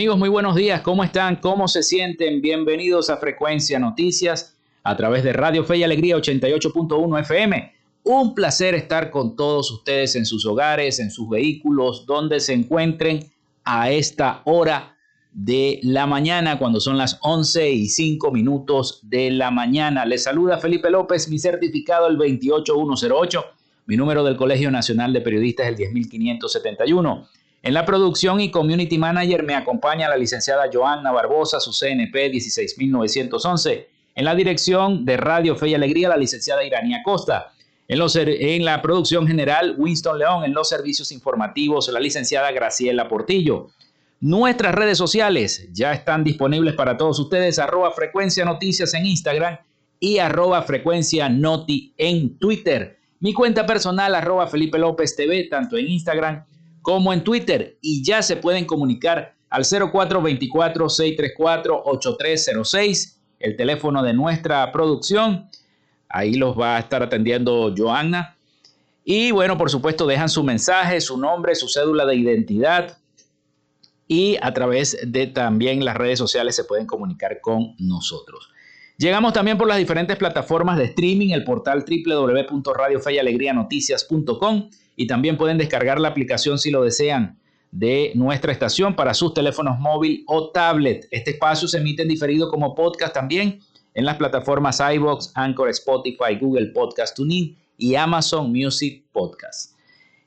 Amigos, muy buenos días. ¿Cómo están? ¿Cómo se sienten? Bienvenidos a Frecuencia Noticias a través de Radio Fe y Alegría 88.1 FM. Un placer estar con todos ustedes en sus hogares, en sus vehículos, donde se encuentren a esta hora de la mañana, cuando son las 11 y 5 minutos de la mañana. Les saluda Felipe López, mi certificado el 28108, mi número del Colegio Nacional de Periodistas el 10571. En la producción y community manager me acompaña la licenciada Joanna Barbosa, su CNP 16911. En la dirección de Radio Fe y Alegría, la licenciada Iranía Costa. En, en la producción general, Winston León. En los servicios informativos, la licenciada Graciela Portillo. Nuestras redes sociales ya están disponibles para todos ustedes. Arroba Frecuencia Noticias en Instagram y arroba Frecuencia Noti en Twitter. Mi cuenta personal, arroba Felipe López TV, tanto en Instagram como en Twitter y ya se pueden comunicar al 0424-634-8306, el teléfono de nuestra producción. Ahí los va a estar atendiendo Joanna. Y bueno, por supuesto, dejan su mensaje, su nombre, su cédula de identidad. Y a través de también las redes sociales se pueden comunicar con nosotros. Llegamos también por las diferentes plataformas de streaming, el portal www.radiofeyalegrianoticias.com y también pueden descargar la aplicación si lo desean de nuestra estación para sus teléfonos móvil o tablet. Este espacio se emite en diferido como podcast también en las plataformas iBox, Anchor, Spotify, Google Podcast Tuning y Amazon Music Podcast.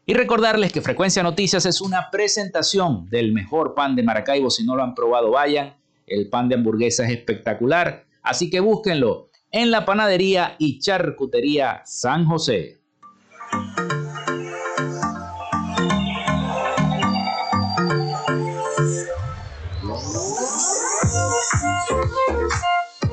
Y recordarles que Frecuencia Noticias es una presentación del mejor pan de Maracaibo. Si no lo han probado, vayan. El pan de hamburguesa es espectacular. Así que búsquenlo en la panadería y charcutería San José.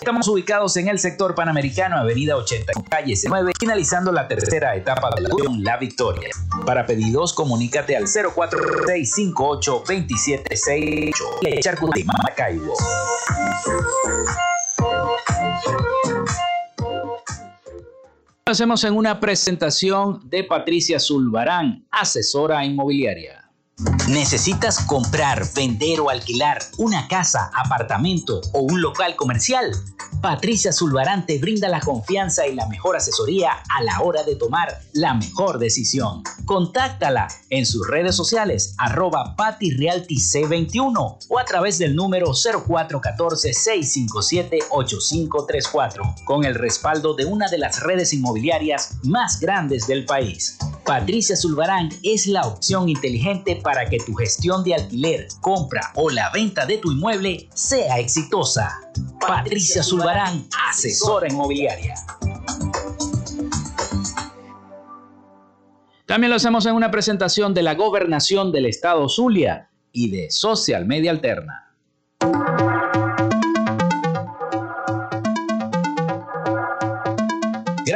Estamos ubicados en el sector panamericano, avenida 80, calle 9, finalizando la tercera etapa de la, la Victoria. Para pedidos, comunícate al 04658 de Maracaibo. Hacemos en una presentación de Patricia Zulbarán, asesora inmobiliaria. ¿Necesitas comprar, vender o alquilar una casa, apartamento o un local comercial? Patricia Zulbarán te brinda la confianza y la mejor asesoría a la hora de tomar la mejor decisión. Contáctala en sus redes sociales arroba patirealtyc21 o a través del número 0414-657-8534 con el respaldo de una de las redes inmobiliarias más grandes del país. Patricia Zulbarán es la opción inteligente para que tu gestión de alquiler, compra o la venta de tu inmueble sea exitosa. Patricia Zulbarán, asesora inmobiliaria. También lo hacemos en una presentación de la gobernación del estado Zulia y de Social Media Alterna.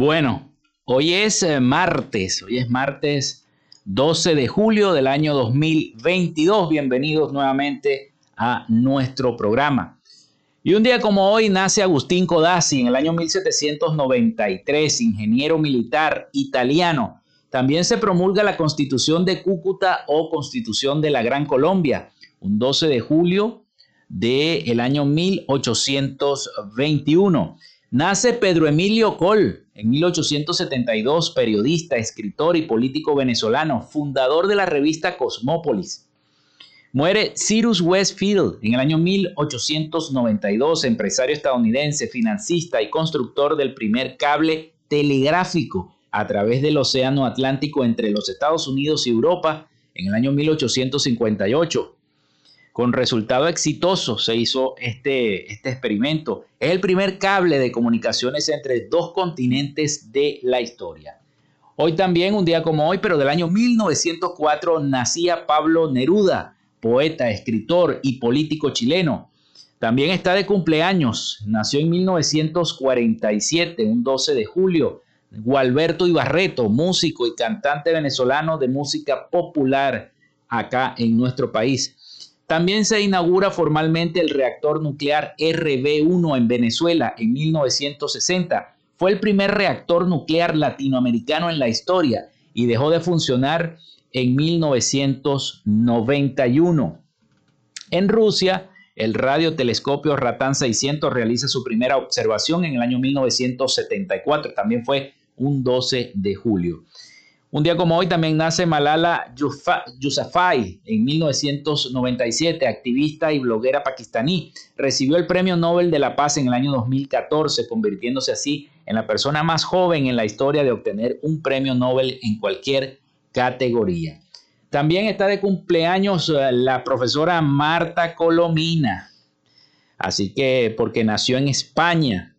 Bueno, hoy es eh, martes, hoy es martes 12 de julio del año 2022. Bienvenidos nuevamente a nuestro programa. Y un día como hoy nace Agustín Codazzi en el año 1793, ingeniero militar italiano. También se promulga la Constitución de Cúcuta o Constitución de la Gran Colombia, un 12 de julio del año 1821. Nace Pedro Emilio Col en 1872, periodista, escritor y político venezolano, fundador de la revista Cosmópolis. Muere Cyrus Westfield en el año 1892, empresario estadounidense, financista y constructor del primer cable telegráfico a través del Océano Atlántico entre los Estados Unidos y Europa en el año 1858. Con resultado exitoso se hizo este, este experimento. Es el primer cable de comunicaciones entre dos continentes de la historia. Hoy también, un día como hoy, pero del año 1904, nacía Pablo Neruda, poeta, escritor y político chileno. También está de cumpleaños, nació en 1947, un 12 de julio, Gualberto Ibarreto, músico y cantante venezolano de música popular acá en nuestro país. También se inaugura formalmente el reactor nuclear RB1 en Venezuela en 1960. Fue el primer reactor nuclear latinoamericano en la historia y dejó de funcionar en 1991. En Rusia, el radiotelescopio Ratan 600 realiza su primera observación en el año 1974. También fue un 12 de julio. Un día como hoy también nace Malala Yousafzai en 1997, activista y bloguera pakistaní. Recibió el Premio Nobel de la Paz en el año 2014, convirtiéndose así en la persona más joven en la historia de obtener un premio Nobel en cualquier categoría. También está de cumpleaños eh, la profesora Marta Colomina. Así que, porque nació en España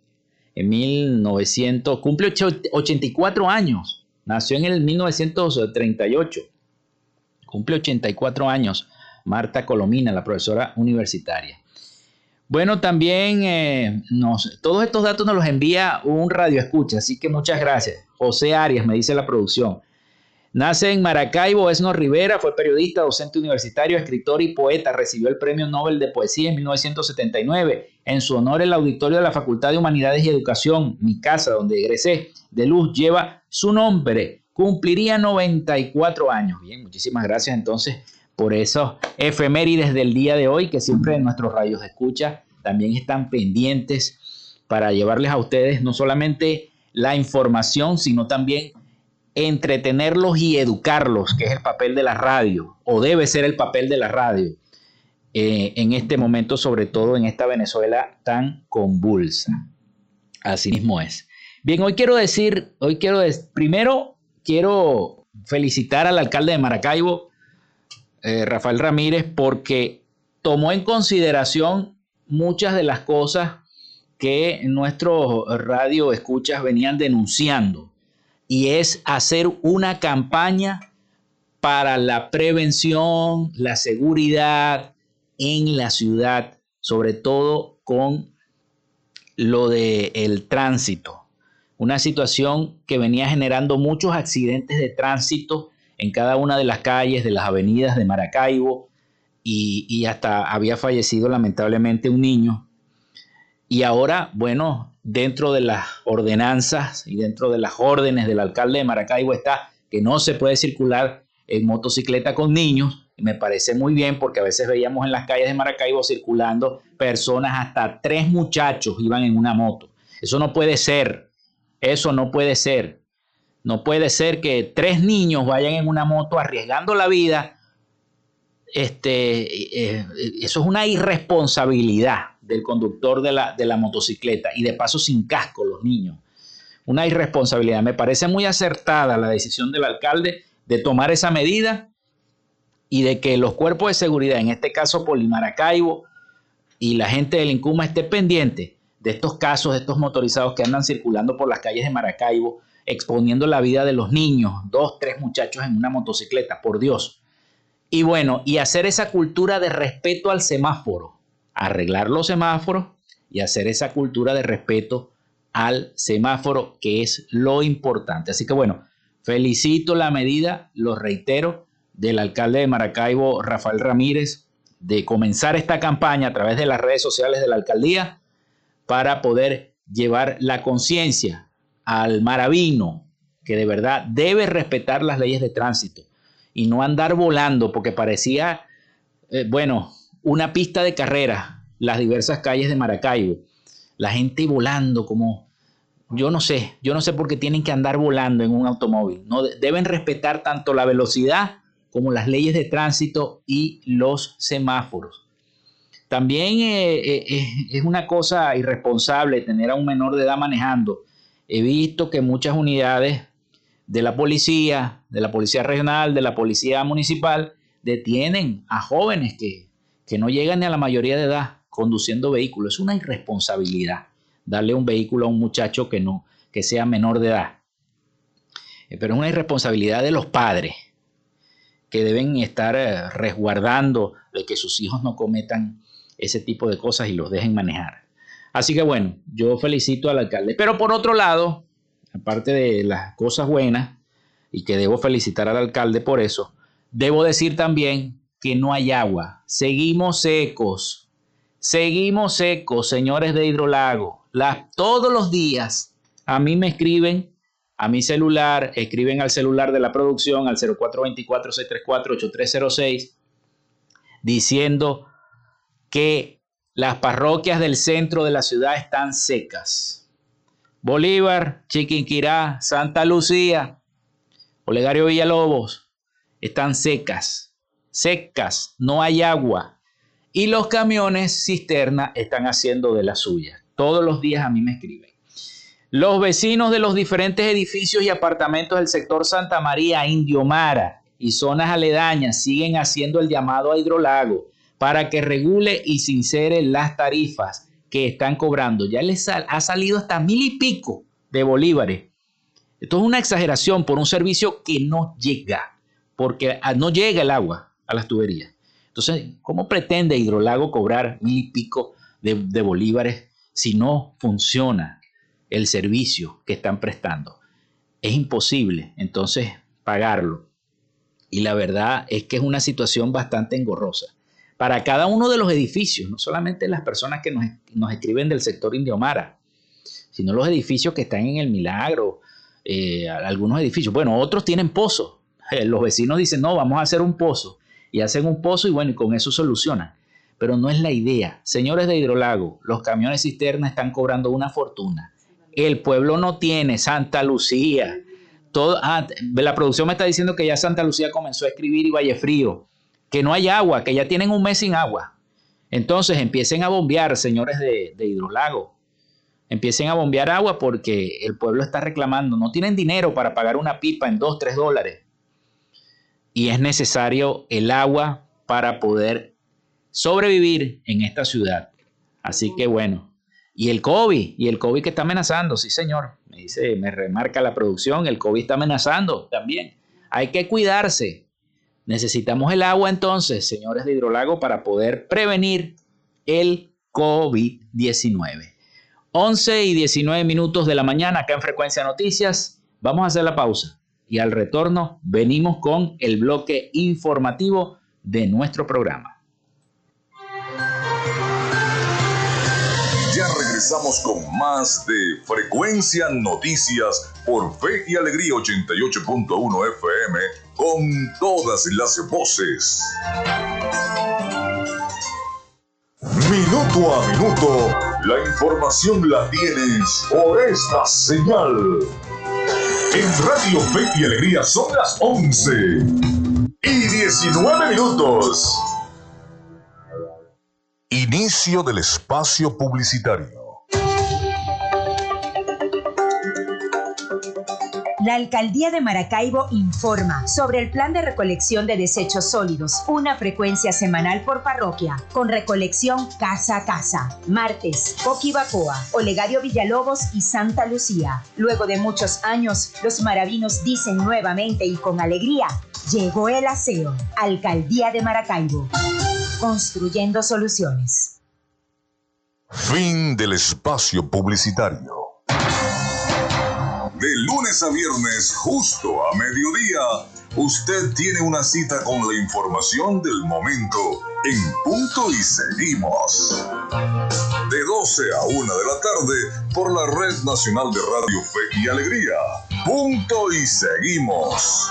en 1900, cumple 84 años Nació en el 1938. Cumple 84 años. Marta Colomina, la profesora universitaria. Bueno, también eh, nos, todos estos datos nos los envía un radio escucha, así que muchas gracias. José Arias, me dice la producción. Nace en Maracaibo, Esno Rivera, fue periodista, docente universitario, escritor y poeta. Recibió el Premio Nobel de Poesía en 1979. En su honor, el auditorio de la Facultad de Humanidades y Educación, mi casa, donde egresé de Luz, lleva su nombre. Cumpliría 94 años. Bien, muchísimas gracias entonces por esos efemérides del día de hoy, que siempre en nuestros radios de escucha también están pendientes para llevarles a ustedes no solamente la información, sino también entretenerlos y educarlos, que es el papel de la radio, o debe ser el papel de la radio, eh, en este momento, sobre todo en esta Venezuela tan convulsa. Así mismo es. Bien, hoy quiero decir, hoy quiero, primero quiero felicitar al alcalde de Maracaibo, eh, Rafael Ramírez, porque tomó en consideración muchas de las cosas que nuestros radio escuchas venían denunciando y es hacer una campaña para la prevención, la seguridad en la ciudad, sobre todo con lo del el tránsito. Una situación que venía generando muchos accidentes de tránsito en cada una de las calles, de las avenidas de Maracaibo, y, hasta había fallecido lamentablemente un niño. Y ahora, bueno, dentro de las ordenanzas y dentro de las órdenes del alcalde de Maracaibo está que no se puede circular en motocicleta con niños. Me parece muy bien porque a veces veíamos en las calles de Maracaibo circulando personas, hasta tres muchachos iban en una moto. Eso no puede ser. Eso no puede ser. No puede ser que tres niños vayan en una moto arriesgando la vida. Este, eh, eso es una irresponsabilidad del conductor de la, de la motocicleta y de paso sin casco los niños. Una irresponsabilidad. Me parece muy acertada la decisión del alcalde de tomar esa medida y de que los cuerpos de seguridad, en este caso Polimaracaibo y la gente del Incuma esté pendiente de estos casos, de estos motorizados que andan circulando por las calles de Maracaibo, exponiendo la vida de los niños, dos, tres muchachos en una motocicleta, por Dios. Y bueno, y hacer esa cultura de respeto al semáforo, arreglar los semáforos y hacer esa cultura de respeto al semáforo, que es lo importante. Así que bueno, felicito la medida, lo reitero, del alcalde de Maracaibo, Rafael Ramírez, de comenzar esta campaña a través de las redes sociales de la alcaldía para poder llevar la conciencia al maravino que de verdad debe respetar las leyes de tránsito y no andar volando porque parecía, eh, bueno, una pista de carrera, las diversas calles de Maracaibo. La gente volando como, yo no sé, yo no sé por qué tienen que andar volando en un automóvil. No, deben respetar tanto la velocidad como las leyes de tránsito y los semáforos. También eh, eh, eh, es una cosa irresponsable tener a un menor de edad manejando. He visto que muchas unidades de la policía, de la policía regional, de la policía municipal, detienen a jóvenes que, que no llegan ni a la mayoría de edad conduciendo vehículos. Es una irresponsabilidad darle un vehículo a un muchacho que no, que sea menor de edad. Pero es una irresponsabilidad de los padres que deben estar resguardando de que sus hijos no cometan ese tipo de cosas y los dejen manejar. Así que bueno, yo felicito al alcalde. Pero por otro lado, aparte de las cosas buenas, y que debo felicitar al alcalde por eso, debo decir también que no hay agua. Seguimos secos. Seguimos secos, señores de Hidrolago. todos los días a mí me escriben a mi celular, escriben al celular de la producción al 0424-634-8306 diciendo que las parroquias del centro de la ciudad están secas. Bolívar, Chiquinquirá, Santa Lucía, Olegario Villalobos, están secas, secas, no hay agua. Y los camiones cisterna están haciendo de la suya. Todos los días a mí me escriben. Los vecinos de los diferentes edificios y apartamentos del sector Santa María, Indiomara y zonas aledañas siguen haciendo el llamado a Hidrolago para que regule y sincere las tarifas que están cobrando. Ya les ha salido hasta mil y pico de bolívares. Esto es una exageración por un servicio que no llega, porque no llega el agua a las tuberías. Entonces, ¿cómo pretende Hidrolago cobrar mil y pico de, de bolívares si no funciona el servicio que están prestando? Es imposible entonces pagarlo. Y la verdad es que es una situación bastante engorrosa para cada uno de los edificios, no solamente las personas que nos, escriben del sector Indiomara, sino los edificios que están en el Milagro, eh, algunos edificios. Bueno, otros tienen pozos. Eh, los vecinos dicen, no, vamos a hacer un pozo. Y hacen un pozo y bueno, y con eso solucionan. Pero no es la idea. Señores de Hidrolago, los camiones cisterna están cobrando una fortuna. El pueblo no tiene Santa Lucía. Todo, ah, la producción me está diciendo que ya Santa Lucía comenzó a escribir y Valle Frío que no hay agua, que ya tienen un mes sin agua. Entonces empiecen a bombear, señores de, hidrolago. Empiecen a bombear agua porque el pueblo está reclamando. No tienen dinero para pagar una pipa en 2, 3 dólares. Y es necesario el agua para poder sobrevivir en esta ciudad. Así que bueno. Y el COVID, y el COVID que está amenazando, sí señor. Me dice, me remarca la producción, el COVID está amenazando también. Hay que cuidarse. Necesitamos el agua entonces, señores de Hidrolago, para poder prevenir el COVID-19. 11 y 19 minutos de la mañana acá en Frecuencia Noticias. Vamos a hacer la pausa y al retorno venimos con el bloque informativo de nuestro programa. Regresamos con más de Frecuencia Noticias por Fe y Alegría 88.1 FM con todas las voces. Minuto a minuto, la información la tienes por esta señal. En Radio Fe y Alegría son las 11 y 19 minutos. Inicio del espacio publicitario. La Alcaldía de Maracaibo informa sobre el plan de recolección de desechos sólidos, una frecuencia semanal por parroquia, con recolección casa a casa. Martes, Coquibacoa, Olegario Villalobos y Santa Lucía. Luego de muchos años, los maravinos dicen nuevamente y con alegría, llegó el aseo. Alcaldía de Maracaibo. Construyendo soluciones. Fin del espacio publicitario. Lunes a viernes, justo a mediodía, usted tiene una cita con la información del momento en punto y seguimos. De 12 a 1 de la tarde por la Red Nacional de Radio Fe y Alegría. Punto y seguimos.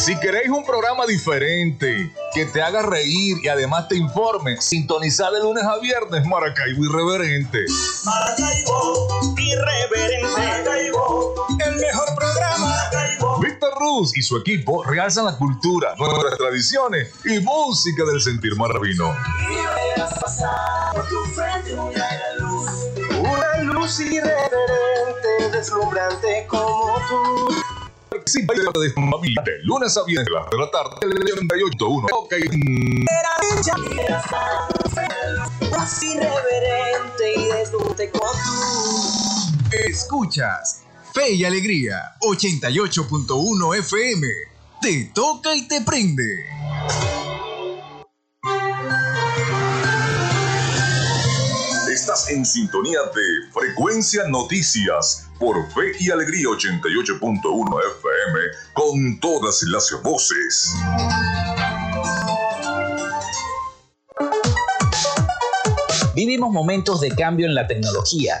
Si queréis un programa diferente, que te haga reír y además te informe, sintonizar de lunes a viernes Maracaibo Irreverente. Maracaibo Irreverente. Maracaibo, el mejor programa. Maracaibo. Víctor Ruz y su equipo realzan la cultura, nuestras tradiciones y música del sentir maravino. Y verás pasar por tu frente una luz. Una luz irreverente, deslumbrante como tú. Participa de familia de lunes a viernes a las de la tarde, el 88.1. Ok. Más irreverente y deslumbrante como tú. Escuchas Fe y Alegría 88.1 FM. Te toca y te prende. En sintonía de Frecuencia Noticias por Fe y Alegría 88.1 FM con todas las voces. Vivimos momentos de cambio en la tecnología,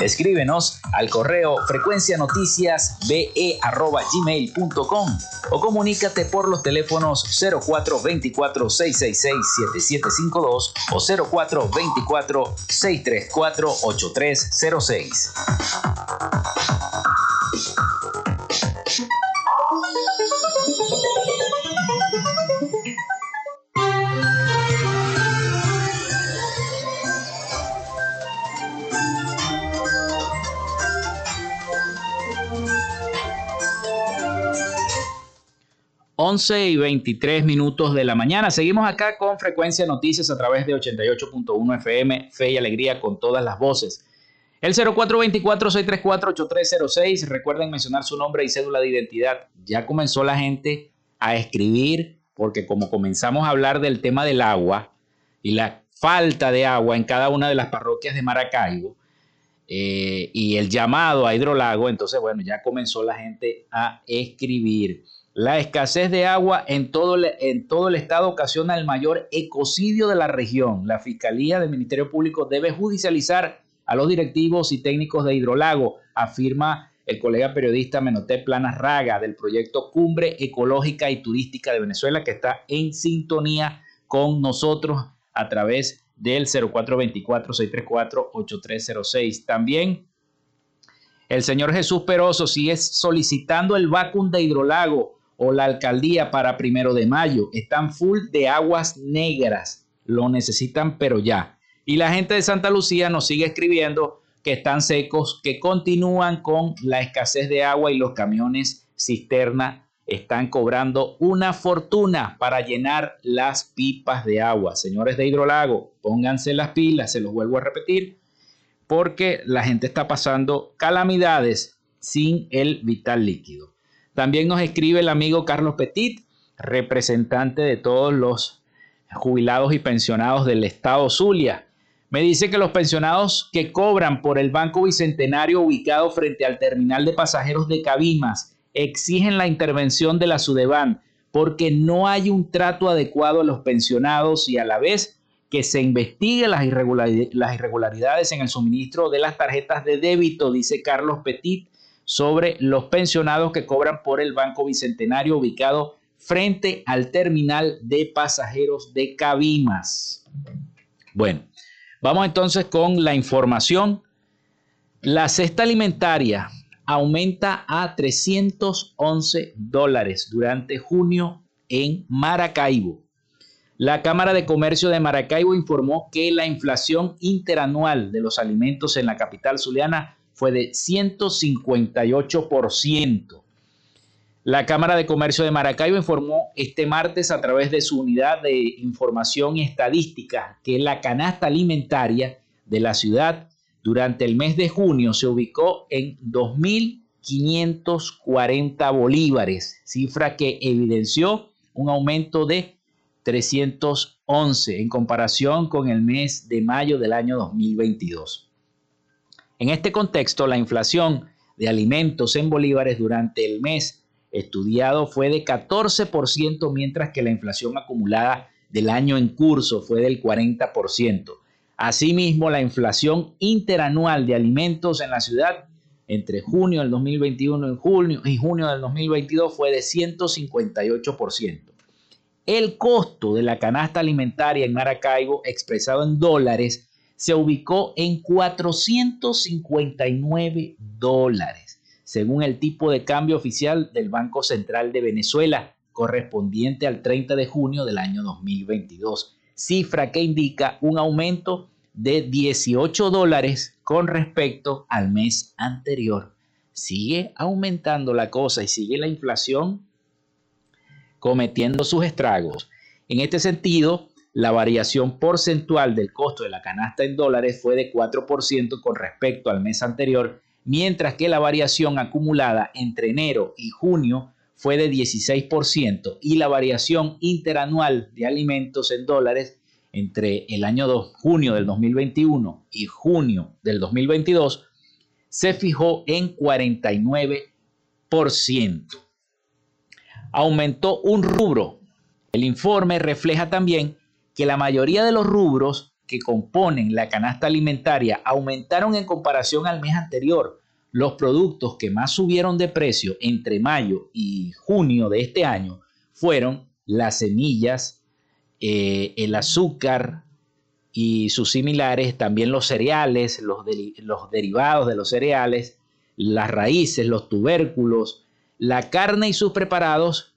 Escríbenos al correo frecuencianoticiasbe.gmail.com o comunícate por los teléfonos 0424-666-7752 o 0424-634-8306. Once y 23 minutos de la mañana. Seguimos acá con Frecuencia Noticias a través de 88.1 FM, Fe y Alegría con todas las voces. El 0424-634-8306. Recuerden mencionar su nombre y cédula de identidad. Ya comenzó la gente a escribir, porque como comenzamos a hablar del tema del agua y la falta de agua en cada una de las parroquias de Maracaibo eh, y el llamado a hidrolago, entonces, bueno, ya comenzó la gente a escribir. La escasez de agua en todo, el, en todo el estado ocasiona el mayor ecocidio de la región. La Fiscalía del Ministerio Público debe judicializar a los directivos y técnicos de Hidrolago, afirma el colega periodista Menoté Planas Raga del proyecto Cumbre Ecológica y Turística de Venezuela, que está en sintonía con nosotros a través del 0424-634-8306. También el señor Jesús Peroso sigue solicitando el vacun de Hidrolago o la alcaldía para primero de mayo. Están full de aguas negras. Lo necesitan, pero ya. Y la gente de Santa Lucía nos sigue escribiendo que están secos, que continúan con la escasez de agua y los camiones cisterna están cobrando una fortuna para llenar las pipas de agua. Señores de Hidrolago, pónganse las pilas, se los vuelvo a repetir, porque la gente está pasando calamidades sin el vital líquido. También nos escribe el amigo Carlos Petit, representante de todos los jubilados y pensionados del estado Zulia. Me dice que los pensionados que cobran por el Banco Bicentenario ubicado frente al terminal de pasajeros de Cabimas exigen la intervención de la Sudeban porque no hay un trato adecuado a los pensionados y a la vez que se investigue las, irregularidades en el suministro de las tarjetas de débito, dice Carlos Petit, sobre los pensionados que cobran por el Banco Bicentenario ubicado frente al terminal de pasajeros de Cabimas. Bueno, vamos entonces con la información. La cesta alimentaria aumenta a 311 dólares durante junio en Maracaibo. La Cámara de Comercio de Maracaibo informó que la inflación interanual de los alimentos en la capital zuliana fue de 158%. La Cámara de Comercio de Maracaibo informó este martes a través de su unidad de información y estadística que la canasta alimentaria de la ciudad durante el mes de junio se ubicó en 2.540 bolívares, cifra que evidenció un aumento de 311 en comparación con el mes de mayo del año 2022. En este contexto, la inflación de alimentos en bolívares durante el mes estudiado fue de 14%, mientras que la inflación acumulada del año en curso fue del 40%. Asimismo, la inflación interanual de alimentos en la ciudad entre junio del 2021 y junio, y junio del 2022 fue de 158%. El costo de la canasta alimentaria en Maracaibo, expresado en dólares, se ubicó en 459 dólares, según el tipo de cambio oficial del Banco Central de Venezuela, correspondiente al 30 de junio del año 2022, cifra que indica un aumento de 18 dólares con respecto al mes anterior. Sigue aumentando la cosa y sigue la inflación cometiendo sus estragos. En este sentido, la variación porcentual del costo de la canasta en dólares fue de 4% con respecto al mes anterior, mientras que la variación acumulada entre enero y junio fue de 16% y la variación interanual de alimentos en dólares entre el año 2, junio del 2021 y junio del 2022 se fijó en 49% aumentó un rubro. El informe refleja también que la mayoría de los rubros que componen la canasta alimentaria aumentaron en comparación al mes anterior. Los productos que más subieron de precio entre mayo y junio de este año fueron las semillas, eh, el azúcar y sus similares, también los cereales, los, los derivados de los cereales, las raíces, los tubérculos, la carne y sus preparados,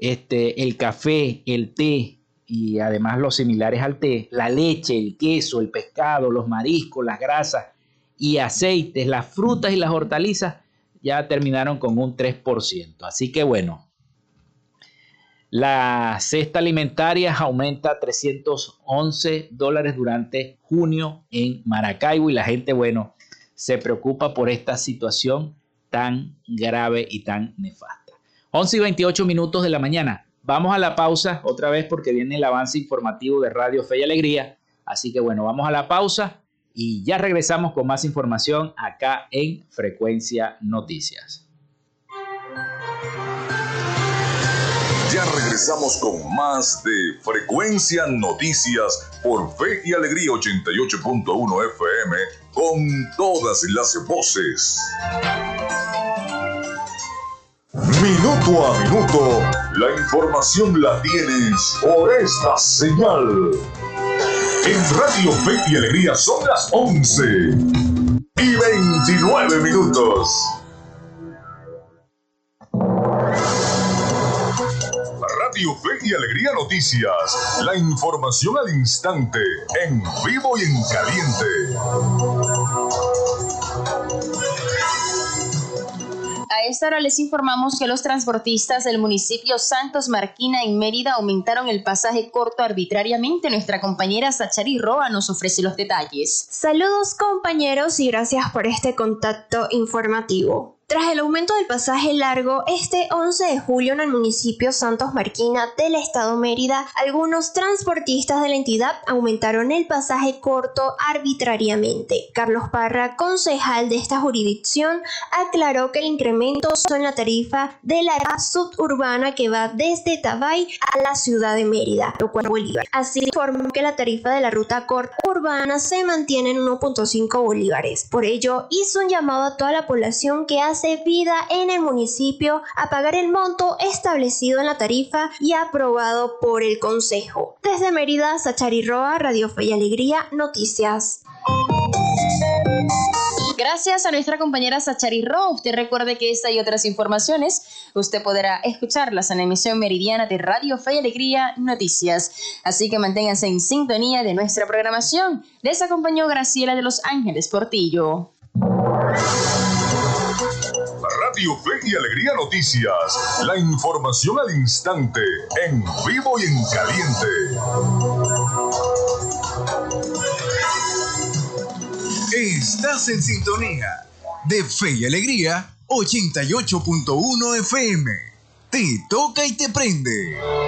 este, el café, el té y además los similares al té, la leche, el queso, el pescado, los mariscos, las grasas y aceites, las frutas y las hortalizas ya terminaron con un 3%. Así que bueno, la cesta alimentaria aumenta 311 dólares durante junio en Maracaibo y la gente, bueno, se preocupa por esta situación tan grave y tan nefasta. 11 y 28 minutos de la mañana. Vamos a la pausa otra vez porque viene el avance informativo de Radio Fe y Alegría. Así que bueno, vamos a la pausa y ya regresamos con más información acá en Frecuencia Noticias. Ya regresamos con más de Frecuencia Noticias por Fe y Alegría 88.1 FM con todas las voces. Minuto a minuto, la información la tienes por esta señal. En Radio Fe y Alegría son las 11 y 29 minutos. Radio Fe y Alegría Noticias. La información al instante, en vivo y en caliente esta hora les informamos que los transportistas del municipio Santos Marquina en Mérida aumentaron el pasaje corto arbitrariamente. Nuestra compañera Sachari Roa nos ofrece los detalles. Saludos compañeros y gracias por este contacto informativo. Tras el aumento del pasaje largo, este 11 de julio en el municipio Santos Marquina del estado Mérida, algunos transportistas de la entidad aumentaron el pasaje corto arbitrariamente. Carlos Parra, concejal de esta jurisdicción, aclaró que el incremento son la tarifa de la suburbana que va desde Tabay a la ciudad de Mérida, lo cual Bolívar. Así informó que la tarifa de la ruta corta urbana se mantiene en 1.5 bolívares. Por ello, hizo un llamado a toda la población que hace vida en el municipio a pagar el monto establecido en la tarifa y aprobado por el Consejo. Desde Mérida, Sachari Roa, Radio Fe y Alegría, Noticias. Gracias a nuestra compañera Sachari Roa. Usted recuerde que esta y otras informaciones usted podrá escucharlas en la emisión meridiana de Radio Fe y Alegría Noticias. Así que manténganse en sintonía de nuestra programación. Les acompañó Graciela de Los Ángeles Portillo. Fe y Alegría Noticias. La información al instante, en vivo y en caliente. Estás en sintonía de Fe y Alegría 88.1 FM. Te toca y te prende.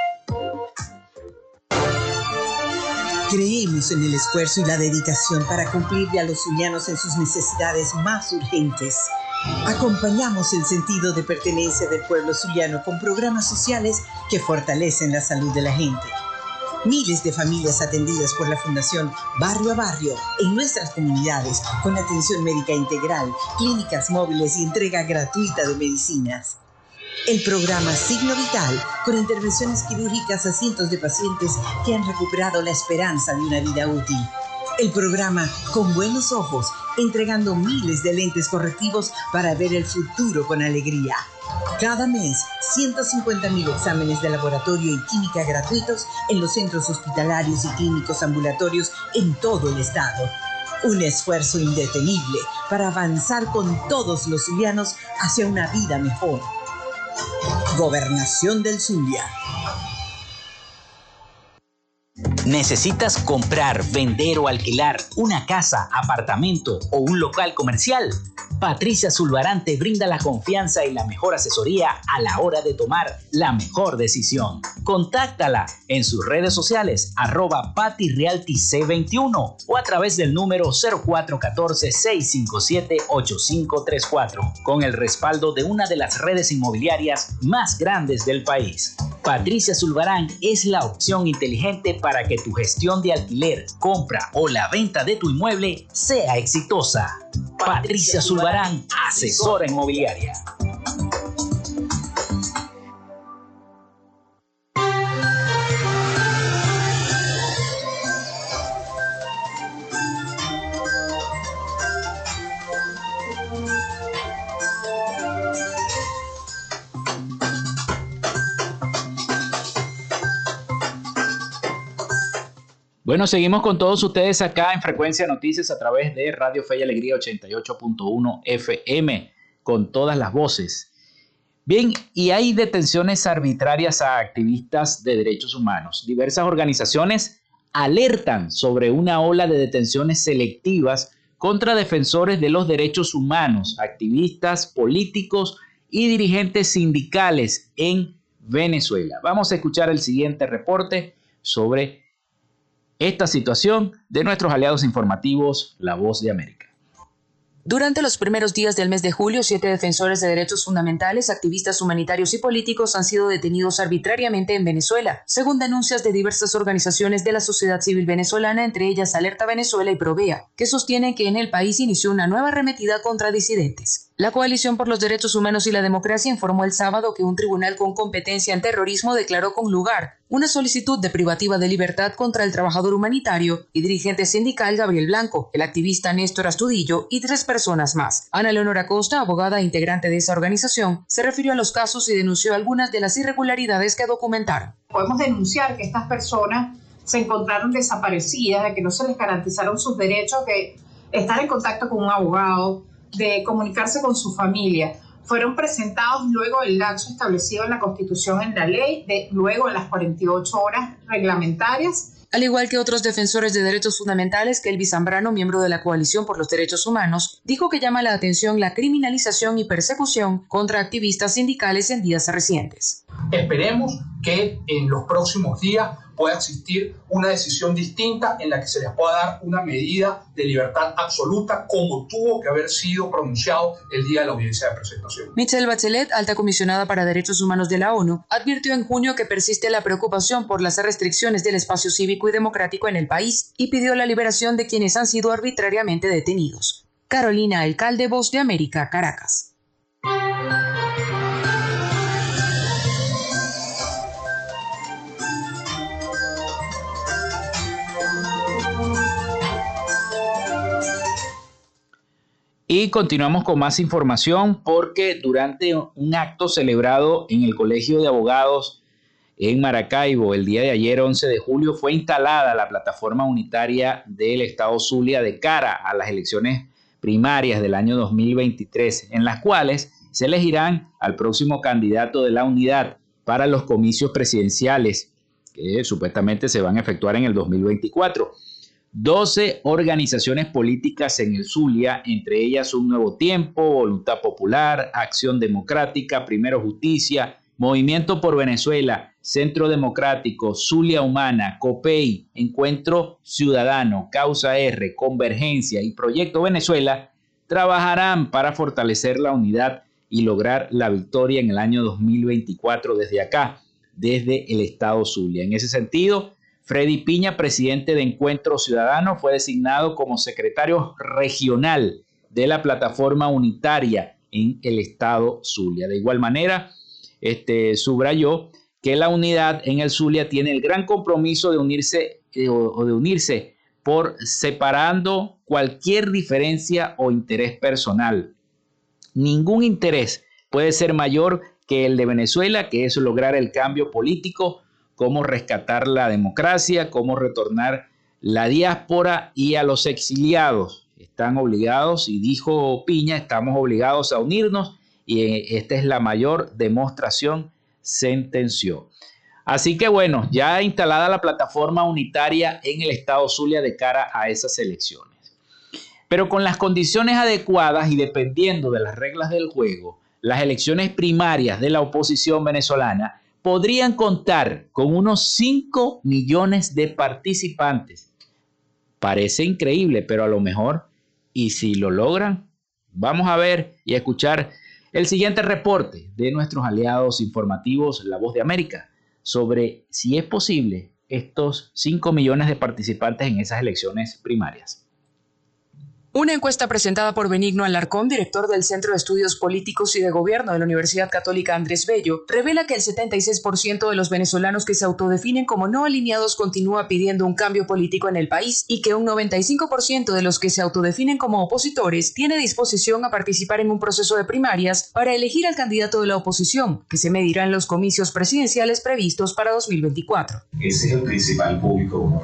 Creemos en el esfuerzo y la dedicación para cumplirle a los zulianos en sus necesidades más urgentes. Acompañamos el sentido de pertenencia del pueblo zuliano con programas sociales que fortalecen la salud de la gente. Miles de familias atendidas por la Fundación Barrio a Barrio en nuestras comunidades con atención médica integral, clínicas móviles y entrega gratuita de medicinas. El programa Signo Vital, con intervenciones quirúrgicas a cientos de pacientes que han recuperado la esperanza de una vida útil. El programa Con Buenos Ojos, entregando miles de lentes correctivos para ver el futuro con alegría. Cada mes, 150.000 exámenes de laboratorio y química gratuitos en los centros hospitalarios y clínicos ambulatorios en todo el estado. Un esfuerzo indetenible para avanzar con todos los zulianos hacia una vida mejor. Gobernación del Zulia. ¿Necesitas comprar, vender o alquilar una casa, apartamento o un local comercial? Patricia Zulbarán te brinda la confianza y la mejor asesoría a la hora de tomar la mejor decisión. Contáctala en sus redes sociales arroba patirealtyc21 o a través del número 0414-657-8534 con el respaldo de una de las redes inmobiliarias más grandes del país. Patricia Zulbarán es la opción inteligente para que tu gestión de alquiler, compra o la venta de tu inmueble sea exitosa. Patricia Zulbarán, asesora inmobiliaria. Bueno, seguimos con todos ustedes acá en Frecuencia Noticias a través de Radio Fe y Alegría 88.1 FM, con todas las voces. Bien, y hay detenciones arbitrarias a activistas de derechos humanos. Diversas organizaciones alertan sobre una ola de detenciones selectivas contra defensores de los derechos humanos, activistas políticos y dirigentes sindicales en Venezuela. Vamos a escuchar el siguiente reporte sobre esta situación de nuestros aliados informativos, La Voz de América. Durante los primeros días del mes de julio, siete defensores de derechos fundamentales, activistas humanitarios y políticos han sido detenidos arbitrariamente en Venezuela, según denuncias de diversas organizaciones de la sociedad civil venezolana, entre ellas Alerta Venezuela y Provea, que sostienen que en el país inició una nueva arremetida contra disidentes. La Coalición por los Derechos Humanos y la Democracia informó el sábado que un tribunal con competencia en terrorismo declaró con lugar una solicitud de privativa de libertad contra el trabajador humanitario y dirigente sindical Gabriel Blanco, el activista Néstor Astudillo y tres personas más. Ana Leonora Costa, abogada e integrante de esa organización, se refirió a los casos y denunció algunas de las irregularidades que documentaron. Podemos denunciar que estas personas se encontraron desaparecidas, de que no se les garantizaron sus derechos, que estar en contacto con un abogado, de comunicarse con su familia. Fueron presentados luego del lapso establecido en la Constitución en la ley, de, luego de las 48 horas reglamentarias. Al igual que otros defensores de derechos fundamentales, Kelvis Zambrano, miembro de la Coalición por los Derechos Humanos, dijo que llama la atención la criminalización y persecución contra activistas sindicales en días recientes. Esperemos que en los próximos días pueda existir una decisión distinta en la que se les pueda dar una medida de libertad absoluta como tuvo que haber sido pronunciado el día de la audiencia de presentación. Michelle Bachelet, alta comisionada para derechos humanos de la ONU, advirtió en junio que persiste la preocupación por las restricciones del espacio cívico y democrático en el país y pidió la liberación de quienes han sido arbitrariamente detenidos. Carolina Alcalde, Voz de América, Caracas. Y continuamos con más información porque durante un acto celebrado en el Colegio de Abogados en Maracaibo el día de ayer, 11 de julio, fue instalada la plataforma unitaria del Estado Zulia de cara a las elecciones primarias del año 2023, en las cuales se elegirán al próximo candidato de la unidad para los comicios presidenciales que supuestamente se van a efectuar en el 2024. 12 organizaciones políticas en el Zulia, entre ellas Un Nuevo Tiempo, Voluntad Popular, Acción Democrática, Primero Justicia, Movimiento por Venezuela, Centro Democrático, Zulia Humana, COPEI, Encuentro Ciudadano, Causa R, Convergencia y Proyecto Venezuela, trabajarán para fortalecer la unidad y lograr la victoria en el año 2024 desde acá, desde el Estado Zulia. En ese sentido, Freddy Piña, presidente de Encuentro Ciudadano, fue designado como secretario regional de la plataforma unitaria en el estado Zulia. De igual manera, este, subrayó que la unidad en el Zulia tiene el gran compromiso de unirse eh, o de unirse por separando cualquier diferencia o interés personal. Ningún interés puede ser mayor que el de Venezuela, que es lograr el cambio político cómo rescatar la democracia, cómo retornar la diáspora y a los exiliados. Están obligados, y dijo Piña, estamos obligados a unirnos y eh, esta es la mayor demostración, sentenció. Así que bueno, ya instalada la plataforma unitaria en el estado Zulia de cara a esas elecciones. Pero con las condiciones adecuadas y dependiendo de las reglas del juego, las elecciones primarias de la oposición venezolana podrían contar con unos 5 millones de participantes. Parece increíble, pero a lo mejor, y si lo logran, vamos a ver y escuchar el siguiente reporte de nuestros aliados informativos, La Voz de América, sobre si es posible estos 5 millones de participantes en esas elecciones primarias. Una encuesta presentada por Benigno Alarcón, director del Centro de Estudios Políticos y de Gobierno de la Universidad Católica Andrés Bello, revela que el 76% de los venezolanos que se autodefinen como no alineados continúa pidiendo un cambio político en el país y que un 95% de los que se autodefinen como opositores tiene disposición a participar en un proceso de primarias para elegir al candidato de la oposición, que se medirá en los comicios presidenciales previstos para 2024. Ese es el principal público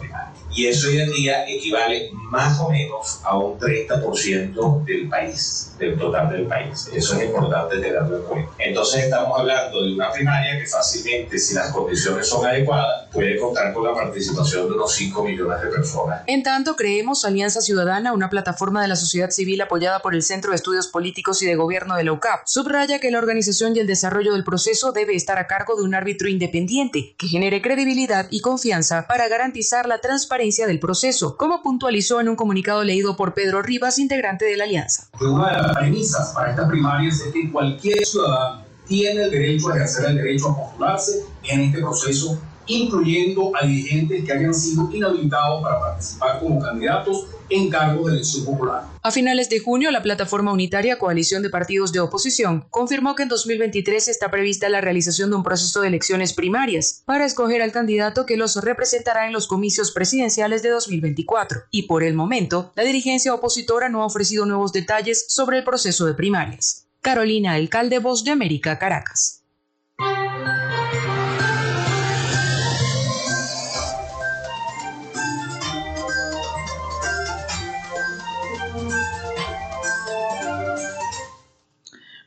y eso hoy en día equivale más o menos a un 30% del país, del total del país. Eso es importante tenerlo en cuenta. Entonces estamos hablando de una primaria que fácilmente, si las condiciones son adecuadas, puede contar con la participación de unos 5 millones de personas. En tanto, creemos Alianza Ciudadana, una plataforma de la sociedad civil apoyada por el Centro de Estudios Políticos y de Gobierno de la UCAP, subraya que la organización y el desarrollo del proceso debe estar a cargo de un árbitro independiente que genere credibilidad y confianza para garantizar la transparencia del proceso, como puntualizó en un comunicado leído por Pedro Rivas, integrante de la Alianza. Una de las premisas para estas primarias es que cualquier ciudadano tiene el derecho a ejercer el derecho a postularse en este proceso incluyendo a dirigentes que hayan sido inhabilitados para participar como candidatos en cargos de elección popular. A finales de junio, la plataforma unitaria Coalición de Partidos de Oposición confirmó que en 2023 está prevista la realización de un proceso de elecciones primarias para escoger al candidato que los representará en los comicios presidenciales de 2024. Y por el momento, la dirigencia opositora no ha ofrecido nuevos detalles sobre el proceso de primarias. Carolina Alcalde, Voz de América, Caracas.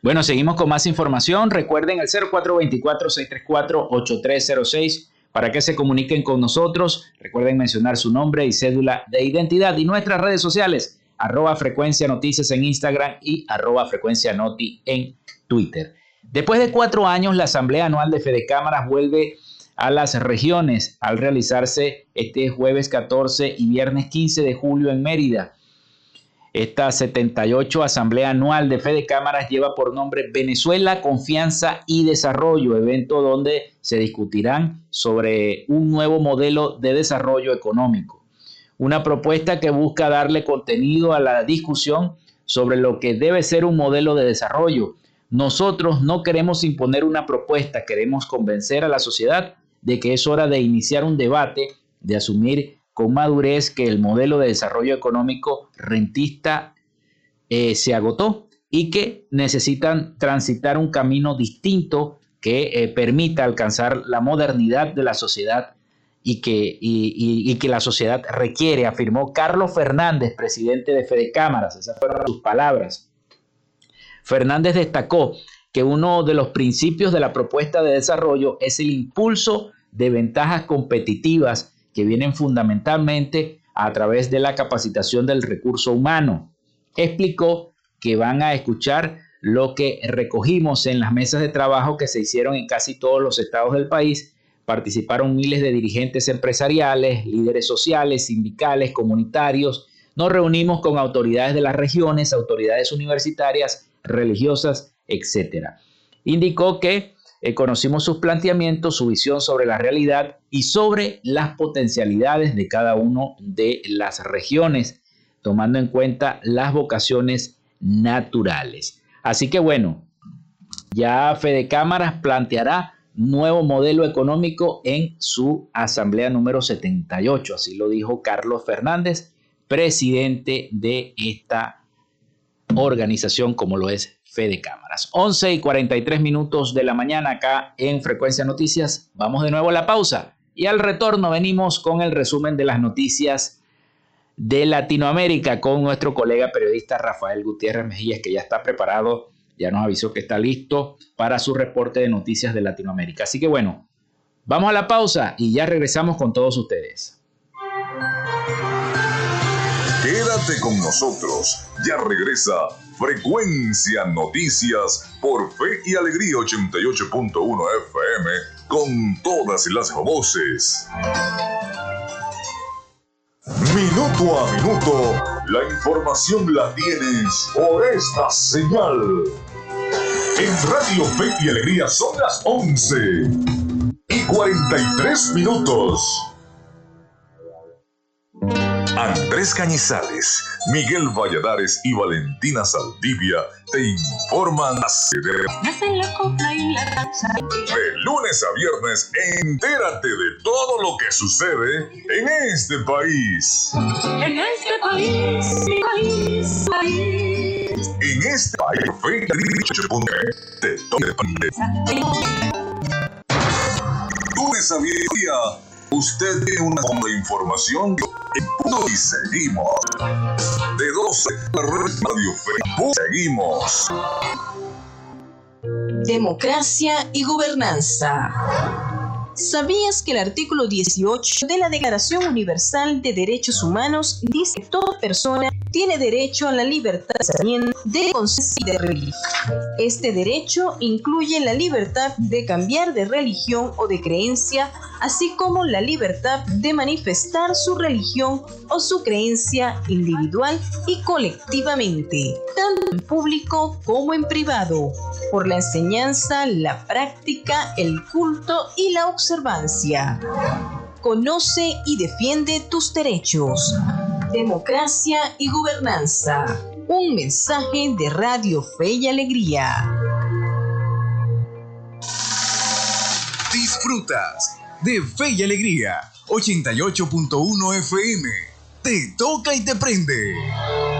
Bueno, seguimos con más información. Recuerden el 0424-634-8306 para que se comuniquen con nosotros. Recuerden mencionar su nombre y cédula de identidad y nuestras redes sociales, arroba frecuencia noticias en Instagram y arroba frecuencia noti en Twitter. Después de cuatro años, la Asamblea Anual de Fede Cámaras vuelve a las regiones al realizarse este jueves 14 y viernes 15 de julio en Mérida. Esta 78 Asamblea Anual de Fede Cámaras lleva por nombre Venezuela, Confianza y Desarrollo, evento donde se discutirán sobre un nuevo modelo de desarrollo económico. Una propuesta que busca darle contenido a la discusión sobre lo que debe ser un modelo de desarrollo. Nosotros no queremos imponer una propuesta, queremos convencer a la sociedad de que es hora de iniciar un debate, de asumir con madurez que el modelo de desarrollo económico rentista eh, se agotó y que necesitan transitar un camino distinto que eh, permita alcanzar la modernidad de la sociedad y que, y, que la sociedad requiere, afirmó Carlos Fernández, presidente de Fede Cámaras. Esas fueron sus palabras. Fernández destacó que uno de los principios de la propuesta de desarrollo es el impulso de ventajas competitivas vienen fundamentalmente a través de la capacitación del recurso humano. Explicó que van a escuchar lo que recogimos en las mesas de trabajo que se hicieron en casi todos los estados del país. Participaron miles de dirigentes empresariales, líderes sociales, sindicales, comunitarios. Nos reunimos con autoridades de las regiones, autoridades universitarias, religiosas, etc. Indicó que eh, conocimos sus planteamientos, su visión sobre la realidad y sobre las potencialidades de cada una de las regiones, tomando en cuenta las vocaciones naturales. Así que bueno, ya Fede Cámaras planteará nuevo modelo económico en su asamblea número 78, así lo dijo Carlos Fernández, presidente de esta organización como lo es Fede Cámaras. 11 y 43 minutos de la mañana acá en Frecuencia Noticias. Vamos de nuevo a la pausa y al retorno venimos con el resumen de las noticias de Latinoamérica con nuestro colega periodista Rafael Gutiérrez Mejías que ya está preparado, ya nos avisó que está listo para su reporte de noticias de Latinoamérica. Así que bueno, vamos a la pausa y ya regresamos con todos ustedes. Quédate con nosotros, ya regresa Frecuencia Noticias por Fe y Alegría 88.1 FM con todas las voces. Minuto a minuto, la información la tienes por esta señal. En Radio Fe y Alegría son las 11 y 43 minutos. Andrés Cañizales, Miguel Valladares y Valentina Saldivia te informan de lunes a viernes, entérate de todo lo que sucede en este país. En este país, mi país, país. En este país, te Lunes a viernes Usted tiene una buena información y seguimos. De 12 Radio Fe. Seguimos. Democracia y gobernanza. ¿Sabías que el artículo 18 de la Declaración Universal de Derechos Humanos dice que toda persona tiene derecho a la libertad de pensamiento, de conciencia y de religión? Este derecho incluye la libertad de cambiar de religión o de creencia, así como la libertad de manifestar su religión o su creencia individual y colectivamente, tanto en público como en privado, por la enseñanza, la práctica, el culto y la observancia. Conoce y defiende tus derechos. Democracia y gobernanza. Un mensaje de Radio Fe y Alegría. Disfrutas de Fe y Alegría 88.1 FM. Te toca y te prende.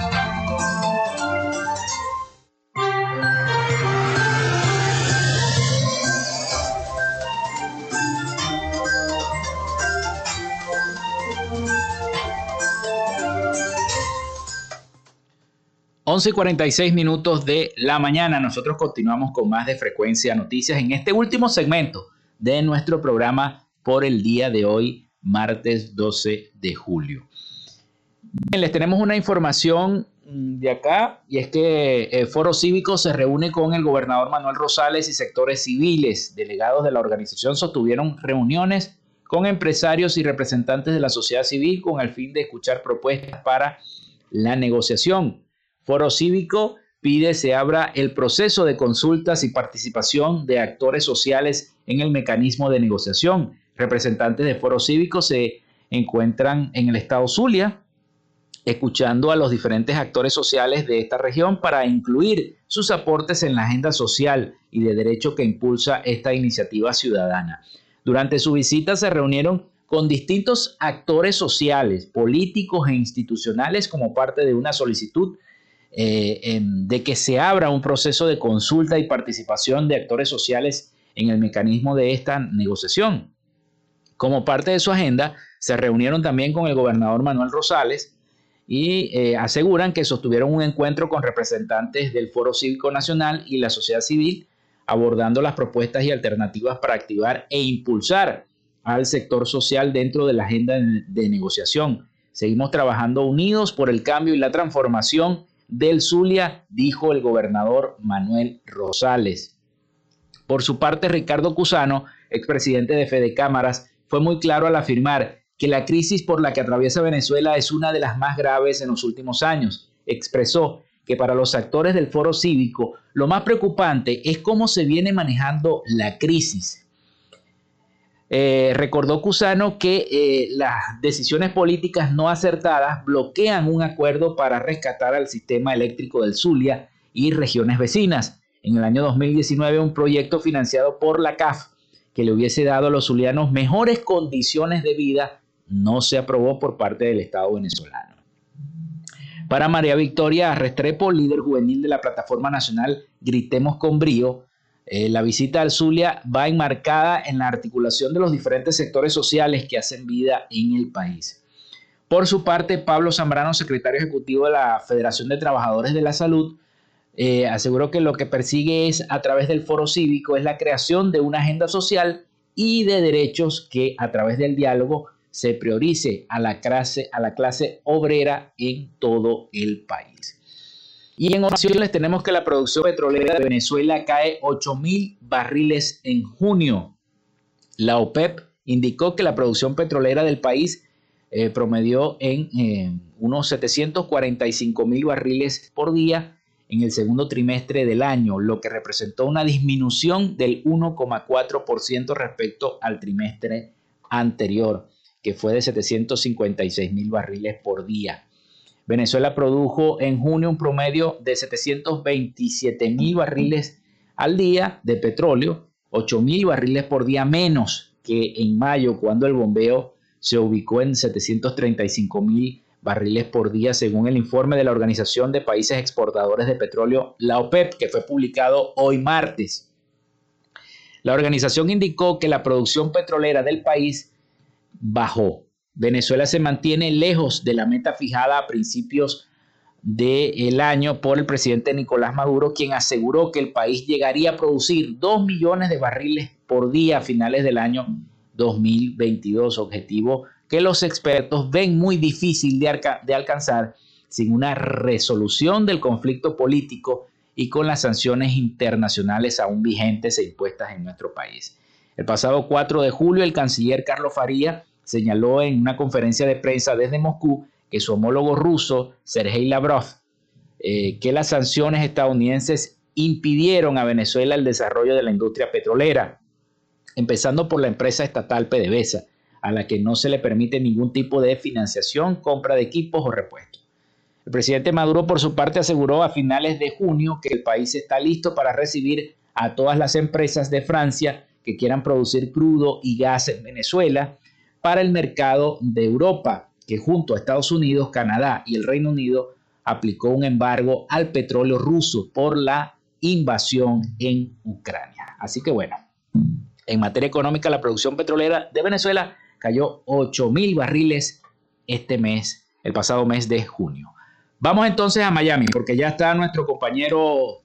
11 y 46 minutos de la mañana. Nosotros continuamos con más de Frecuencia Noticias en este último segmento de nuestro programa por el día de hoy, martes 12 de julio. Bien, les tenemos una información de acá y es que el Foro Cívico se reúne con el gobernador Manuel Rosales y sectores civiles. Delegados de la organización sostuvieron reuniones con empresarios y representantes de la sociedad civil con el fin de escuchar propuestas para la negociación. Foro Cívico pide se abra el proceso de consultas y participación de actores sociales en el mecanismo de negociación. Representantes de Foro Cívico se encuentran en el estado Zulia, escuchando a los diferentes actores sociales de esta región para incluir sus aportes en la agenda social y de derecho que impulsa esta iniciativa ciudadana. Durante su visita se reunieron con distintos actores sociales, políticos e institucionales como parte de una solicitud eh, de que se abra un proceso de consulta y participación de actores sociales en el mecanismo de esta negociación. Como parte de su agenda, se reunieron también con el gobernador Manuel Rosales y eh, aseguran que sostuvieron un encuentro con representantes del Foro Cívico Nacional y la sociedad civil, abordando las propuestas y alternativas para activar e impulsar al sector social dentro de la agenda de negociación. Seguimos trabajando unidos por el cambio y la transformación del Zulia, dijo el gobernador Manuel Rosales. Por su parte, Ricardo Cusano, expresidente de Fede Cámaras, fue muy claro al afirmar que la crisis por la que atraviesa Venezuela es una de las más graves en los últimos años. Expresó que para los actores del foro cívico lo más preocupante es cómo se viene manejando la crisis. Eh, recordó Cusano que eh, las decisiones políticas no acertadas bloquean un acuerdo para rescatar al sistema eléctrico del Zulia y regiones vecinas. En el año 2019, un proyecto financiado por la CAF que le hubiese dado a los zulianos mejores condiciones de vida no se aprobó por parte del Estado venezolano. Para María Victoria Restrepo, líder juvenil de la plataforma nacional Gritemos con Brío, eh, la visita al Zulia va enmarcada en la articulación de los diferentes sectores sociales que hacen vida en el país. Por su parte, Pablo Zambrano, secretario ejecutivo de la Federación de Trabajadores de la Salud, eh, aseguró que lo que persigue es, a través del foro cívico, es la creación de una agenda social y de derechos que a través del diálogo se priorice a la clase, a la clase obrera en todo el país. Y en ocasiones tenemos que la producción petrolera de Venezuela cae 8 mil barriles en junio. La OPEP indicó que la producción petrolera del país eh, promedió en eh, unos 745 mil barriles por día en el segundo trimestre del año, lo que representó una disminución del 1,4% respecto al trimestre anterior, que fue de 756 mil barriles por día. Venezuela produjo en junio un promedio de 727 mil barriles al día de petróleo, 8 mil barriles por día menos que en mayo, cuando el bombeo se ubicó en 735 mil barriles por día, según el informe de la Organización de Países Exportadores de Petróleo, la OPEP, que fue publicado hoy martes. La organización indicó que la producción petrolera del país bajó. Venezuela se mantiene lejos de la meta fijada a principios del año por el presidente Nicolás Maduro, quien aseguró que el país llegaría a producir 2 millones de barriles por día a finales del año 2022, objetivo que los expertos ven muy difícil de, de alcanzar sin una resolución del conflicto político y con las sanciones internacionales aún vigentes e impuestas en nuestro país. El pasado 4 de julio, el canciller Carlos Faría señaló en una conferencia de prensa desde Moscú que su homólogo ruso, Sergei Lavrov, eh, que las sanciones estadounidenses impidieron a Venezuela el desarrollo de la industria petrolera, empezando por la empresa estatal PDVSA, a la que no se le permite ningún tipo de financiación, compra de equipos o repuestos. El presidente Maduro, por su parte, aseguró a finales de junio que el país está listo para recibir a todas las empresas de Francia que quieran producir crudo y gas en Venezuela para el mercado de Europa, que junto a Estados Unidos, Canadá y el Reino Unido aplicó un embargo al petróleo ruso por la invasión en Ucrania. Así que bueno, en materia económica, la producción petrolera de Venezuela cayó 8 mil barriles este mes, el pasado mes de junio. Vamos entonces a Miami, porque ya está nuestro compañero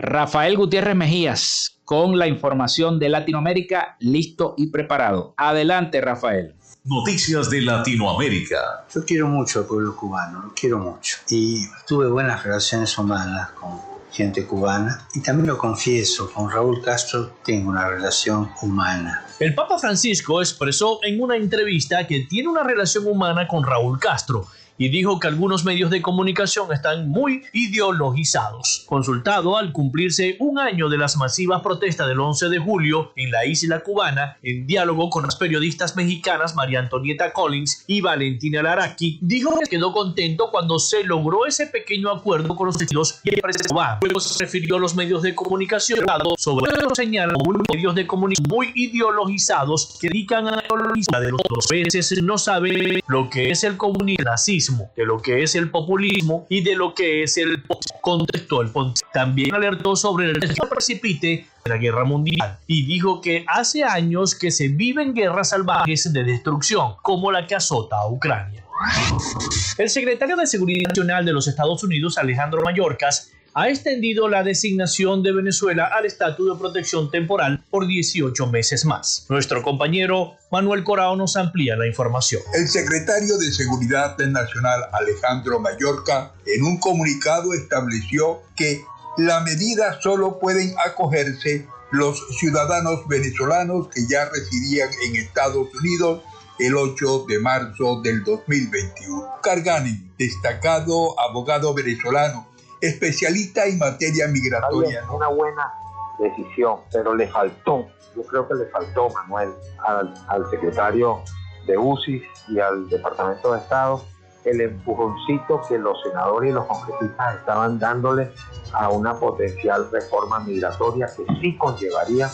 Rafael Gutiérrez Mejías con la información de Latinoamérica listo y preparado. Adelante, Rafael. Noticias de Latinoamérica. Yo quiero mucho al pueblo cubano, lo quiero mucho. Y tuve buenas relaciones humanas con gente cubana. Y también lo confieso, con Raúl Castro tengo una relación humana. El Papa Francisco expresó en una entrevista que tiene una relación humana con Raúl Castro y dijo que algunos medios de comunicación están muy ideologizados. Consultado al cumplirse un año de las masivas protestas del 11 de julio en la isla cubana, en diálogo con las periodistas mexicanas María Antonieta Collins y Valentina Laraki, dijo que quedó contento cuando se logró ese pequeño acuerdo con los testigos y el presidente Luego se refirió a los medios de comunicación sobre señalan medios de comunicación muy ideologizados que dedican a la de los veces no saben lo que es el comunismo de lo que es el populismo y de lo que es el contexto del También alertó sobre el precipite de la guerra mundial y dijo que hace años que se viven guerras salvajes de destrucción, como la que azota a Ucrania. El secretario de Seguridad Nacional de los Estados Unidos, Alejandro Mayorkas, ha extendido la designación de Venezuela al estatus de protección temporal por 18 meses más. Nuestro compañero Manuel Corao nos amplía la información. El secretario de Seguridad Nacional Alejandro Mallorca en un comunicado estableció que la medida solo pueden acogerse los ciudadanos venezolanos que ya residían en Estados Unidos el 8 de marzo del 2021. Cargani, destacado abogado venezolano, especialista en materia migratoria. Una buena decisión, pero le faltó, yo creo que le faltó, Manuel, al, al secretario de UCI y al Departamento de Estado el empujoncito que los senadores y los congresistas estaban dándole a una potencial reforma migratoria que sí conllevaría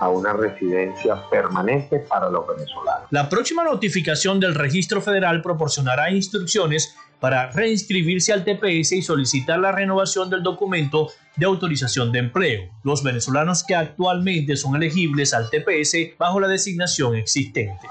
a una residencia permanente para los venezolanos. La próxima notificación del registro federal proporcionará instrucciones para reinscribirse al TPS y solicitar la renovación del documento de autorización de empleo. Los venezolanos que actualmente son elegibles al TPS bajo la designación existente.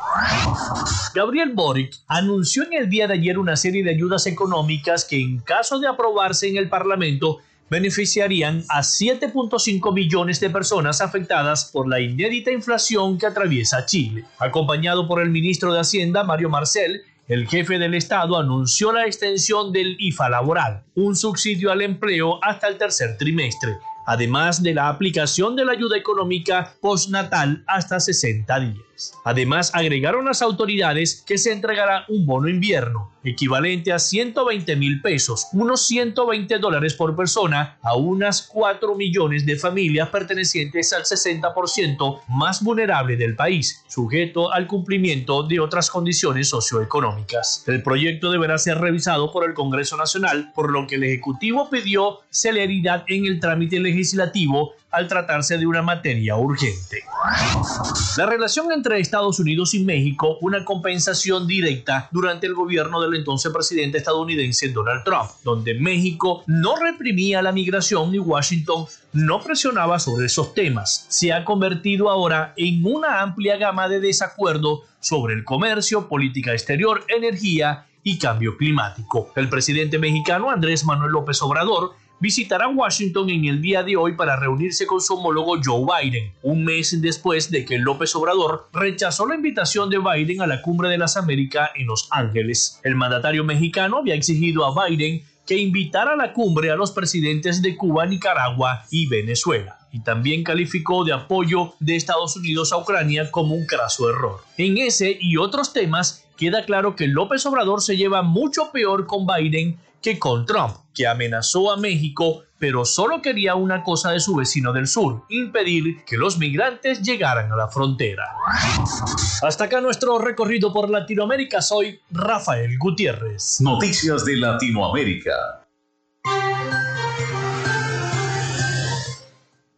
Gabriel Boric anunció en el día de ayer una serie de ayudas económicas que en caso de aprobarse en el Parlamento beneficiarían a 7.5 millones de personas afectadas por la inédita inflación que atraviesa Chile. Acompañado por el ministro de Hacienda, Mario Marcel, el jefe del Estado anunció la extensión del IFA laboral, un subsidio al empleo hasta el tercer trimestre, además de la aplicación de la ayuda económica postnatal hasta 60 días. Además, agregaron las autoridades que se entregará un bono invierno, equivalente a 120 mil pesos, unos 120 dólares por persona, a unas 4 millones de familias pertenecientes al 60% más vulnerable del país, sujeto al cumplimiento de otras condiciones socioeconómicas. El proyecto deberá ser revisado por el Congreso Nacional, por lo que el Ejecutivo pidió celeridad en el trámite legislativo al tratarse de una materia urgente. La relación entre Estados Unidos y México, una compensación directa durante el gobierno del entonces presidente estadounidense Donald Trump, donde México no reprimía la migración y Washington no presionaba sobre esos temas, se ha convertido ahora en una amplia gama de desacuerdo sobre el comercio, política exterior, energía y cambio climático. El presidente mexicano Andrés Manuel López Obrador visitará Washington en el día de hoy para reunirse con su homólogo Joe Biden, un mes después de que López Obrador rechazó la invitación de Biden a la Cumbre de las Américas en Los Ángeles. El mandatario mexicano había exigido a Biden que invitara a la cumbre a los presidentes de Cuba, Nicaragua y Venezuela y también calificó de apoyo de Estados Unidos a Ucrania como un craso error. En ese y otros temas queda claro que López Obrador se lleva mucho peor con Biden que con Trump, que amenazó a México, pero solo quería una cosa de su vecino del sur, impedir que los migrantes llegaran a la frontera. Hasta acá nuestro recorrido por Latinoamérica. Soy Rafael Gutiérrez. Noticias de Latinoamérica.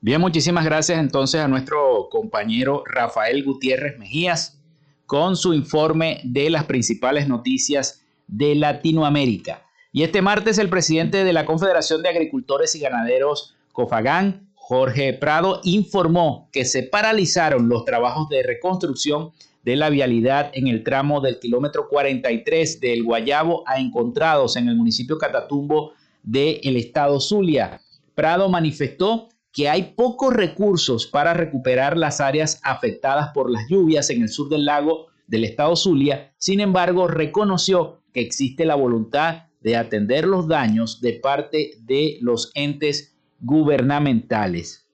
Bien, muchísimas gracias entonces a nuestro compañero Rafael Gutiérrez Mejías con su informe de las principales noticias de Latinoamérica. Y este martes el presidente de la Confederación de Agricultores y Ganaderos, COFAGAN, Jorge Prado, informó que se paralizaron los trabajos de reconstrucción de la vialidad en el tramo del kilómetro 43 del Guayabo a Encontrados en el municipio Catatumbo del estado Zulia. Prado manifestó que hay pocos recursos para recuperar las áreas afectadas por las lluvias en el sur del lago del estado Zulia. Sin embargo, reconoció que existe la voluntad de atender los daños de parte de los entes gubernamentales.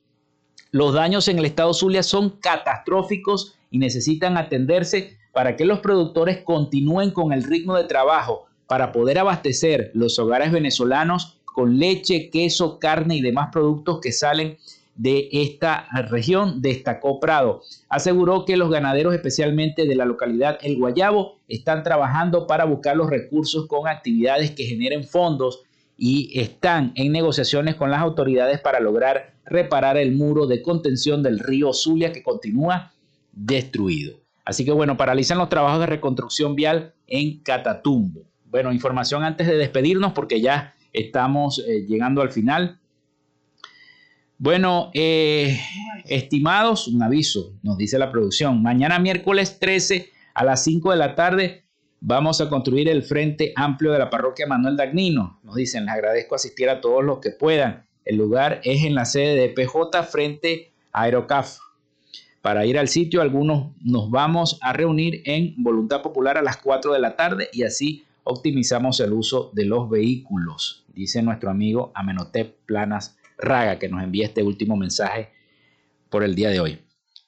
Los daños en el estado Zulia son catastróficos y necesitan atenderse para que los productores continúen con el ritmo de trabajo para poder abastecer los hogares venezolanos con leche, queso, carne y demás productos que salen de esta región, destacó Prado. Aseguró que los ganaderos, especialmente de la localidad El Guayabo, están trabajando para buscar los recursos con actividades que generen fondos y están en negociaciones con las autoridades para lograr reparar el muro de contención del río Zulia que continúa destruido. Así que bueno, paralizan los trabajos de reconstrucción vial en Catatumbo. Bueno, información antes de despedirnos porque ya estamos eh, llegando al final. Bueno, eh, estimados, un aviso, nos dice la producción. Mañana miércoles 13 a las 5 de la tarde vamos a construir el Frente Amplio de la Parroquia Manuel Dagnino. Nos dicen, les agradezco asistir a todos los que puedan. El lugar es en la sede de PJ frente a Aerocaf. Para ir al sitio, algunos nos vamos a reunir en Voluntad Popular a las 4 de la tarde y así optimizamos el uso de los vehículos, dice nuestro amigo Amenotep Planas Raga, que nos envía este último mensaje por el día de hoy.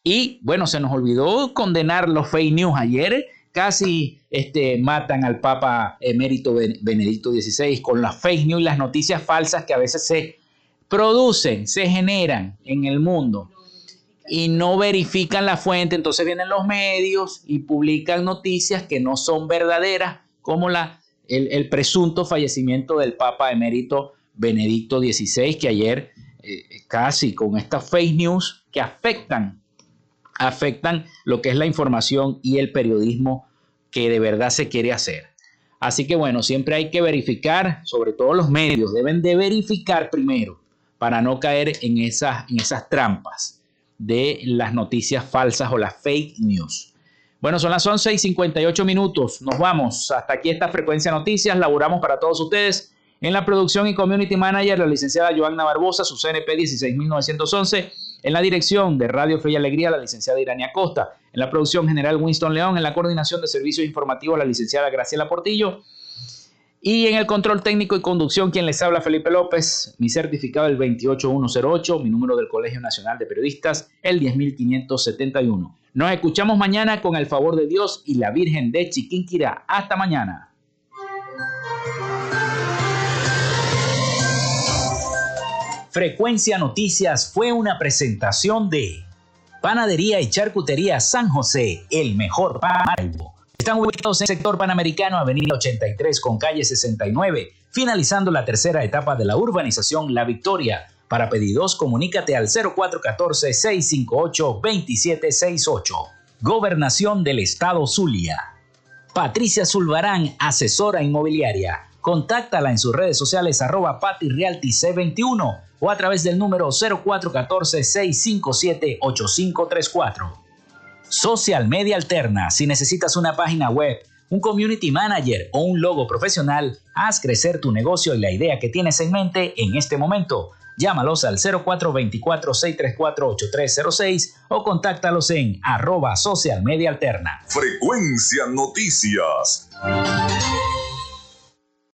Y bueno, se nos olvidó condenar los fake news ayer. Casi este, matan al Papa emérito Benedicto XVI con las fake news y las noticias falsas que a veces se producen, se generan en el mundo y no verifican la fuente. Entonces vienen los medios y publican noticias que no son verdaderas, como la, el, el presunto fallecimiento del Papa emérito Benedicto XVI, que ayer eh, casi con estas fake news que afectan, afectan lo que es la información y el periodismo que de verdad se quiere hacer. Así que bueno, siempre hay que verificar, sobre todo los medios deben de verificar primero para no caer en esas, en esas trampas de las noticias falsas o las fake news. Bueno, son las 11 y 58 minutos. Nos vamos. Hasta aquí esta frecuencia noticias. Laboramos para todos ustedes. En la producción y community manager, la licenciada Joanna Barbosa, su CNP 16911. En la dirección de Radio Fe y Alegría, la licenciada Irania Costa. En la producción general, Winston León. En la coordinación de servicios informativos, la licenciada Graciela Portillo. Y en el control técnico y conducción, quien les habla, Felipe López. Mi certificado el 28108, mi número del Colegio Nacional de Periodistas, el 10571. Nos escuchamos mañana con el favor de Dios y la Virgen de Chiquinquirá. Hasta mañana. Frecuencia Noticias fue una presentación de Panadería y Charcutería San José, el mejor pan. Están ubicados en el sector panamericano, avenida 83 con calle 69, finalizando la tercera etapa de la urbanización La Victoria Para pedidos, comunícate al 0414-658-2768. Gobernación del Estado Zulia. Patricia Zulbarán, asesora inmobiliaria. Contáctala en sus redes sociales arroba patirealtyc21 o a través del número 0414-657-8534. Social Media Alterna. Si necesitas una página web, un community manager o un logo profesional, haz crecer tu negocio y la idea que tienes en mente en este momento. Llámalos al 0424-634-8306 o contáctalos en arroba social media alterna. Frecuencia Noticias.